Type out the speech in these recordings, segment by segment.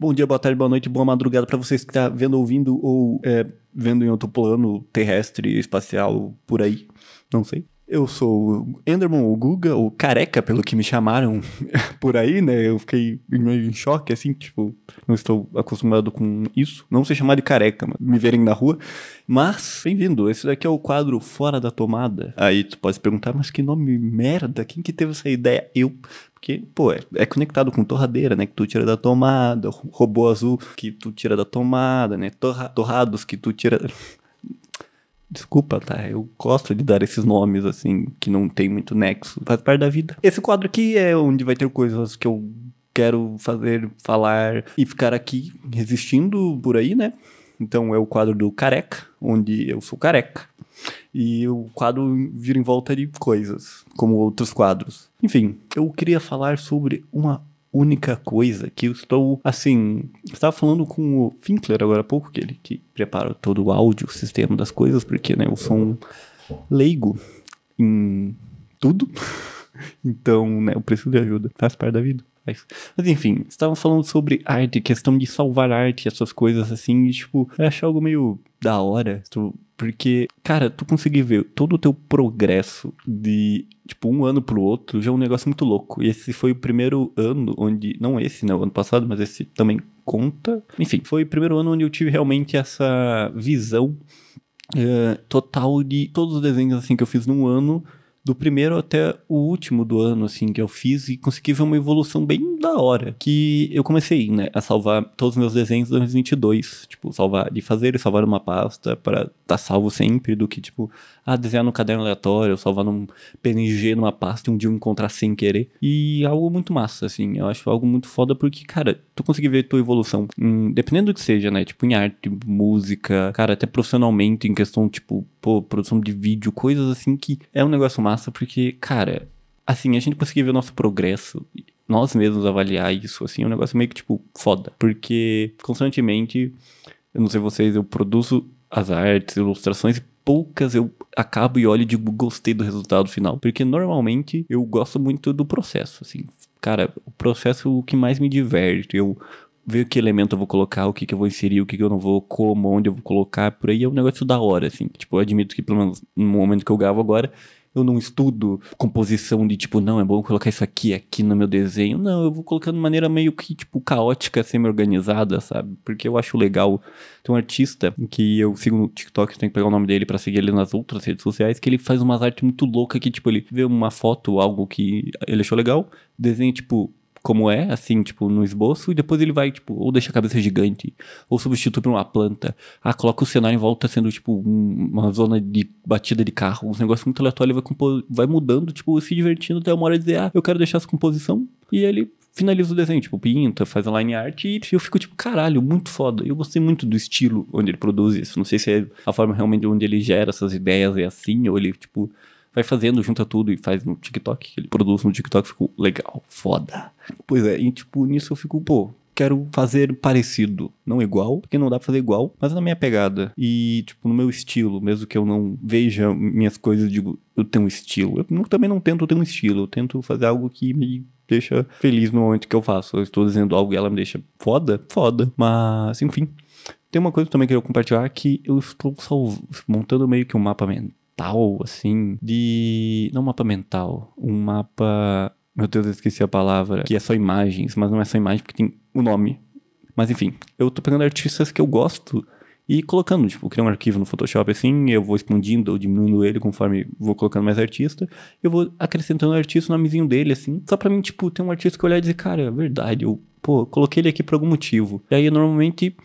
Bom dia, boa tarde, boa noite, boa madrugada para vocês que tá vendo, ouvindo ou é, vendo em outro plano terrestre, espacial, por aí. Não sei. Eu sou o Enderman, o Guga, o Careca, pelo que me chamaram por aí, né? Eu fiquei em choque, assim, tipo, não estou acostumado com isso. Não ser chamado de careca, me verem na rua. Mas, bem-vindo, esse daqui é o quadro Fora da Tomada. Aí tu pode perguntar, mas que nome merda, quem que teve essa ideia? Eu. Porque, pô, é, é, conectado com torradeira, né? Que tu tira da tomada, robô azul que tu tira da tomada, né? Torra, torrados que tu tira. Desculpa, tá? Eu gosto de dar esses nomes, assim, que não tem muito nexo. Faz parte da vida. Esse quadro aqui é onde vai ter coisas que eu quero fazer, falar e ficar aqui resistindo por aí, né? Então é o quadro do careca, onde eu sou careca. E o quadro vira em volta de coisas, como outros quadros. Enfim, eu queria falar sobre uma única coisa que eu estou, assim, estava falando com o Finkler agora há pouco, que ele que prepara todo o áudio, o sistema das coisas, porque, né, eu sou um leigo em tudo, então, né, eu preciso de ajuda, faz parte da vida. Mas, mas enfim, estavam falando sobre arte, questão de salvar arte, essas coisas assim, e tipo, eu acho algo meio da hora, tu, porque, cara, tu conseguir ver todo o teu progresso de, tipo, um ano pro outro já é um negócio muito louco. E esse foi o primeiro ano onde, não esse, né, o ano passado, mas esse também conta. Enfim, foi o primeiro ano onde eu tive realmente essa visão uh, total de todos os desenhos, assim, que eu fiz num ano do primeiro até o último do ano, assim, que eu fiz e consegui ver uma evolução bem da hora. Que eu comecei, né, a salvar todos os meus desenhos de 2022. Tipo, salvar, de fazer e salvar uma pasta para tá salvo sempre, do que, tipo, ah, desenhar no caderno aleatório, salvar num PNG, numa pasta e um dia encontrar sem querer. E algo muito massa, assim. Eu acho algo muito foda porque, cara, tu conseguir ver tua evolução, dependendo do que seja, né, tipo, em arte, música, cara, até profissionalmente, em questão, tipo, pô, produção de vídeo, coisas assim que é um negócio massa, porque, cara, assim, a gente conseguir ver o nosso progresso, nós mesmos avaliar isso, assim, é um negócio meio que, tipo, foda. Porque constantemente, eu não sei vocês, eu produzo as artes, ilustrações, poucas eu acabo e olho e digo, gostei do resultado final. Porque normalmente eu gosto muito do processo, assim. Cara, o processo é o que mais me diverte. Eu ver que elemento eu vou colocar, o que, que eu vou inserir, o que, que eu não vou, como, onde eu vou colocar, por aí é um negócio da hora, assim. Tipo, eu admito que, pelo menos no momento que eu gravo agora, eu não estudo composição de tipo, não, é bom colocar isso aqui, aqui no meu desenho. Não, eu vou colocando de maneira meio que, tipo, caótica, semi-organizada, sabe? Porque eu acho legal. Tem um artista que eu sigo no TikTok, tenho que pegar o nome dele para seguir ele nas outras redes sociais, que ele faz umas artes muito loucas que, tipo, ele vê uma foto, algo que ele achou legal, desenha, tipo, como é, assim, tipo, no esboço, e depois ele vai, tipo, ou deixa a cabeça gigante, ou substitui por uma planta. Ah, coloca o cenário em volta sendo, tipo, um, uma zona de batida de carro, uns negócios muito aleatórios, ele vai, vai mudando, tipo, se divertindo até uma hora dizer, ah, eu quero deixar essa composição, e ele finaliza o desenho, tipo, pinta, faz a line art, e eu fico, tipo, caralho, muito foda. Eu gostei muito do estilo onde ele produz isso. Não sei se é a forma realmente onde ele gera essas ideias é assim, ou ele, tipo, vai fazendo, junta tudo e faz no TikTok. Ele produz no TikTok, ficou legal, foda. Pois é, e tipo, nisso eu fico, pô, quero fazer parecido, não igual, porque não dá pra fazer igual, mas na minha pegada e, tipo, no meu estilo, mesmo que eu não veja minhas coisas, digo, eu tenho um estilo. Eu também não tento ter um estilo, eu tento fazer algo que me deixa feliz no momento que eu faço. Eu estou dizendo algo e ela me deixa foda, foda, mas enfim. Tem uma coisa também que eu compartilhar que eu estou montando meio que um mapa mental mental, assim, de. Não um mapa mental, um mapa. Meu Deus, eu esqueci a palavra. Que é só imagens, mas não é só imagem porque tem o nome. Mas enfim, eu tô pegando artistas que eu gosto e colocando, tipo, criar um arquivo no Photoshop assim, eu vou expandindo ou diminuindo ele conforme vou colocando mais artista, eu vou acrescentando artista no nomezinho dele, assim, só pra mim, tipo, ter um artista que olhar e dizer, cara, é verdade, eu, pô, coloquei ele aqui por algum motivo. E aí, normalmente,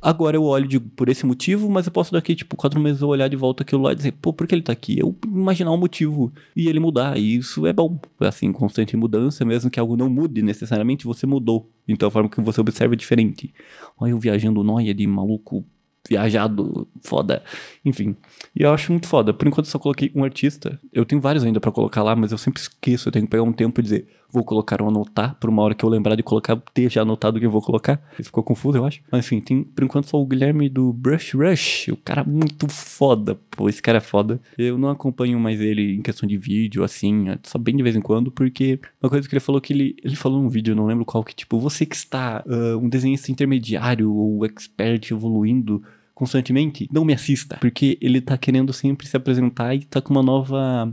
Agora eu olho digo, por esse motivo, mas eu posso daqui, tipo, quatro meses eu olhar de volta aquilo lá e dizer, pô, por que ele tá aqui? Eu imaginar um motivo e ele mudar. E isso é bom. Assim, constante mudança, mesmo que algo não mude necessariamente, você mudou. Então a forma que você observa é diferente. Olha eu viajando noia de maluco, viajado, foda. Enfim. E eu acho muito foda. Por enquanto eu só coloquei um artista. Eu tenho vários ainda para colocar lá, mas eu sempre esqueço. Eu tenho que pegar um tempo e dizer, vou colocar ou anotar, por uma hora que eu lembrar de colocar, ter já anotado o que eu vou colocar. Ficou confuso, eu acho. Mas enfim, tem por enquanto só o Guilherme do Brush Rush, o cara muito foda, pô, esse cara é foda. Eu não acompanho mais ele em questão de vídeo, assim, é só bem de vez em quando, porque uma coisa que ele falou que ele, ele falou num vídeo, não lembro qual, que tipo, você que está uh, um desenhista intermediário ou expert evoluindo constantemente, não me assista, porque ele tá querendo sempre se apresentar e tá com uma nova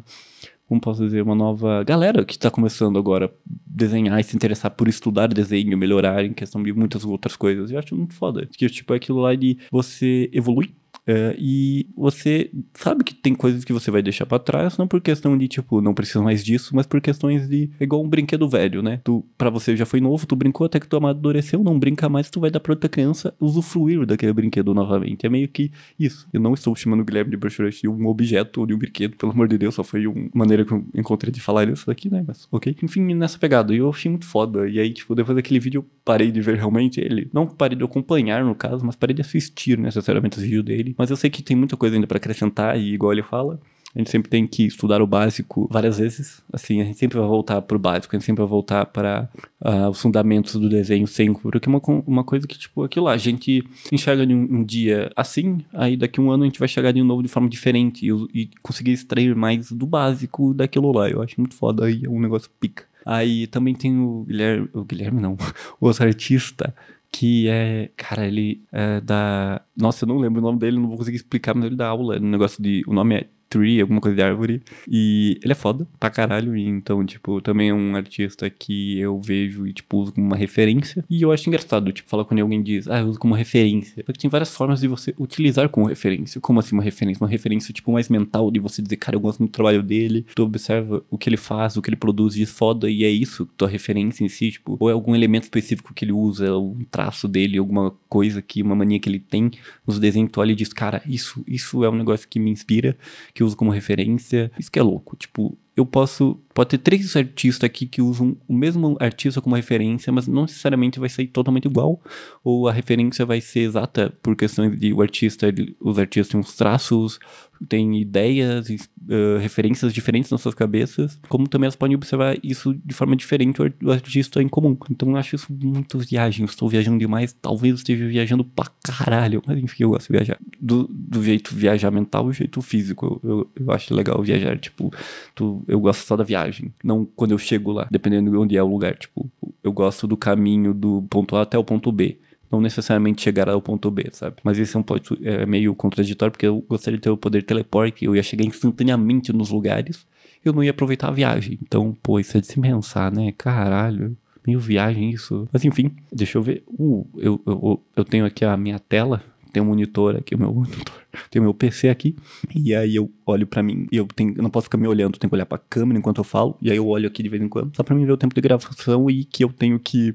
como posso dizer, uma nova galera que está começando agora a desenhar e se interessar por estudar desenho, melhorar em questão de muitas outras coisas. Eu acho muito foda. Que, tipo, é aquilo lá de você evoluir é, e você sabe que tem coisas que você vai deixar para trás, não por questão de, tipo, não precisa mais disso, mas por questões de. É igual um brinquedo velho, né? Tu, pra você já foi novo, tu brincou até que tu amadureceu, não brinca mais, tu vai dar pra outra criança usufruir daquele brinquedo novamente. É meio que isso. Eu não estou chamando o Guilherme de Brushrush de um objeto ou de um brinquedo, pelo amor de Deus, só foi uma maneira que eu encontrei de falar isso aqui, né? Mas ok. Enfim, nessa pegada. E eu achei muito foda. E aí, tipo, depois daquele vídeo parei de ver realmente ele. Não parei de acompanhar, no caso, mas parei de assistir necessariamente os vídeos dele. Mas eu sei que tem muita coisa ainda para acrescentar, e igual ele fala, a gente sempre tem que estudar o básico várias vezes. Assim, a gente sempre vai voltar para o básico, a gente sempre vai voltar para uh, os fundamentos do desenho sempre. Porque é uma, uma coisa que, tipo, aquilo lá, a gente enxerga um, um, dia assim, aí daqui um ano a gente vai chegar de novo de forma diferente e, e conseguir extrair mais do básico daquilo lá. Eu acho muito foda, aí é um negócio pica. Aí também tem o Guilherme, o Guilherme não, o outro artista que é, cara, ele é da. Nossa, eu não lembro o nome dele, não vou conseguir explicar, mas ele dá aula. no negócio de. O nome é tree, alguma coisa de árvore. E ele é foda pra caralho. Então, tipo, também é um artista que eu vejo e, tipo, uso como uma referência. E eu acho engraçado, tipo, falar quando alguém diz, ah, eu uso como referência. Porque tem várias formas de você utilizar como referência. Como assim uma referência? Uma referência, tipo, mais mental, de você dizer, cara, eu gosto do trabalho dele. Tu observa o que ele faz, o que ele produz de foda, e é isso, tua referência em si, tipo, ou é algum elemento específico que ele usa, um traço dele, alguma coisa que, uma mania que ele tem nos desenhos, tu olha e diz, cara, isso, isso é um negócio que me inspira, que eu uso como referência. Isso que é louco. Tipo, eu posso. Pode ter três artistas aqui que usam o mesmo artista como referência, mas não necessariamente vai ser totalmente igual. Ou a referência vai ser exata por questões de o artista, os artistas têm uns traços, têm ideias, uh, referências diferentes nas suas cabeças, como também elas podem observar isso de forma diferente o artista em comum. Então eu acho isso muito viagem. estou viajando demais, talvez esteja viajando pra caralho, mas enfim, eu gosto de viajar. Do, do jeito viajar mental e jeito físico. Eu, eu, eu acho legal viajar, tipo, tu eu gosto só da viagem, não quando eu chego lá, dependendo de onde é o lugar. Tipo, eu gosto do caminho do ponto A até o ponto B. Não necessariamente chegar ao ponto B, sabe? Mas esse é um ponto é meio contraditório, porque eu gostaria de ter o poder teleporte, eu ia chegar instantaneamente nos lugares, eu não ia aproveitar a viagem. Então, pô, isso é de se pensar, né? Caralho meio viagem isso. Mas enfim, deixa eu ver. Uh, eu, eu, eu tenho aqui a minha tela tem um monitor aqui, o meu monitor, tem o meu PC aqui, e aí eu olho para mim, e eu, tenho, eu não posso ficar me olhando, eu tenho que olhar pra câmera enquanto eu falo, e aí eu olho aqui de vez em quando, só pra mim ver o tempo de gravação e que eu tenho que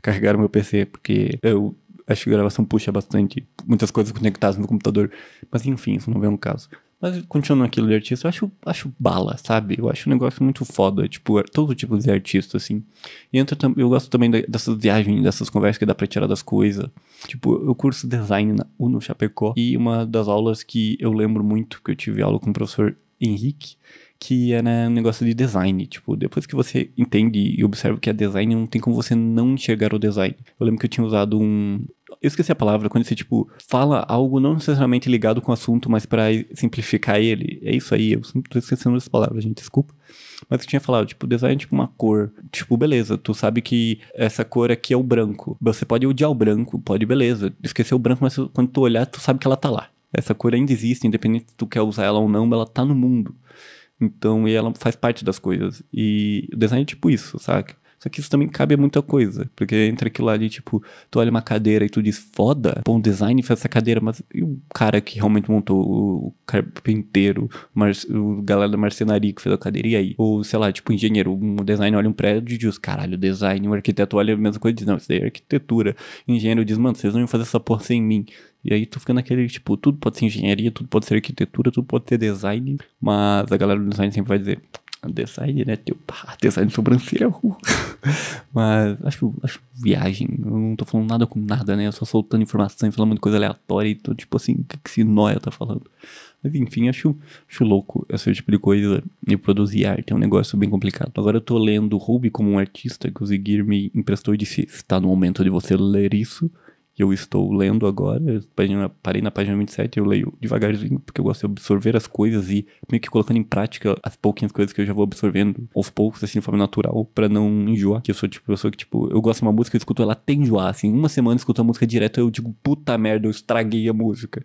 carregar o meu PC, porque eu acho que a gravação puxa bastante, muitas coisas conectadas no computador, mas enfim, isso não vem no caso. Mas continuando aquilo de artista, eu acho, acho bala, sabe? Eu acho um negócio muito foda, tipo, todo tipo de artista, assim. E entra, eu gosto também dessas viagens, dessas conversas que dá pra tirar das coisas. Tipo, eu curso design na Uno Chapecó, e uma das aulas que eu lembro muito, que eu tive aula com o professor Henrique, que era um negócio de design. Tipo, depois que você entende e observa que é design, não tem como você não enxergar o design. Eu lembro que eu tinha usado um, eu esqueci a palavra, quando você, tipo, fala algo não necessariamente ligado com o assunto, mas para simplificar ele. É isso aí, eu tô esquecendo essa palavra, gente, desculpa. Mas eu tinha falado, tipo, design é tipo uma cor. Tipo, beleza, tu sabe que essa cor aqui é o branco. Você pode odiar o branco, pode, beleza. Esquecer o branco, mas quando tu olhar, tu sabe que ela tá lá. Essa cor ainda existe, independente se tu quer usar ela ou não, ela tá no mundo. Então, e ela faz parte das coisas. E o design é tipo isso, saca? Só que isso também cabe a muita coisa. Porque entra aquilo ali, tipo, tu olha uma cadeira e tu diz, foda, bom design fez essa cadeira, mas e o cara que realmente montou, o carpinteiro, o galera da marcenaria que fez a cadeira, e aí? Ou, sei lá, tipo, engenheiro, um design olha um prédio e diz, caralho, design, um arquiteto olha a mesma coisa e diz, não, isso daí é arquitetura. O engenheiro diz, mano, vocês não iam fazer essa porra sem mim. E aí tu fica naquele, tipo, tudo pode ser engenharia, tudo pode ser arquitetura, tudo pode ser design, mas a galera do design sempre vai dizer, design, né? Teu pá, design de sobrancelha. Uh. Mas acho, acho viagem. Eu não tô falando nada com nada, né? Eu só soltando informação, falando de coisa aleatória e tô tipo assim, o que, que esse nóia tá falando? Mas enfim, acho, acho louco esse tipo de coisa e produzir arte. É um negócio bem complicado. Agora eu tô lendo Ruby como um artista que o Zigir me emprestou e disse: está no momento de você ler isso eu estou lendo agora. Parei na página 27, eu leio devagarzinho, porque eu gosto de absorver as coisas e meio que colocando em prática as pouquinhas coisas que eu já vou absorvendo aos poucos, assim, de forma natural, para não enjoar. Que eu sou tipo, eu sou que, tipo, eu gosto de uma música, eu escuto ela até enjoar, assim. Uma semana eu escuto a música direto, eu digo, puta merda, eu estraguei a música.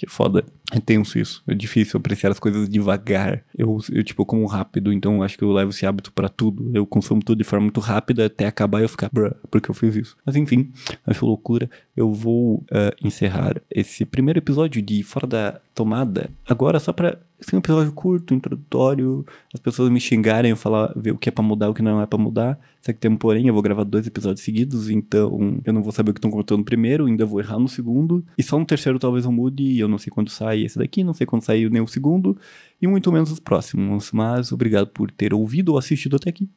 Que foda. É tenso isso. É difícil apreciar as coisas devagar. Eu, eu tipo, como rápido, então acho que eu levo esse hábito para tudo. Eu consumo tudo de forma muito rápida até acabar e eu ficar, bruh, porque eu fiz isso. Mas enfim, acho loucura. Eu vou uh, encerrar esse primeiro episódio de Fora da Tomada agora só pra ser um episódio curto, introdutório, as pessoas me xingarem, eu falar, ver o que é pra mudar, o que não é pra mudar. Só que tem um porém, eu vou gravar dois episódios seguidos, então eu não vou saber o que estão contando primeiro, ainda vou errar no segundo. E só no terceiro talvez eu mude, e eu não sei quando sai esse daqui, não sei quando saiu nem o segundo, e muito menos os próximos. Mas obrigado por ter ouvido ou assistido até aqui.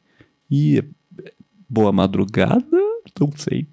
E boa madrugada, não sei.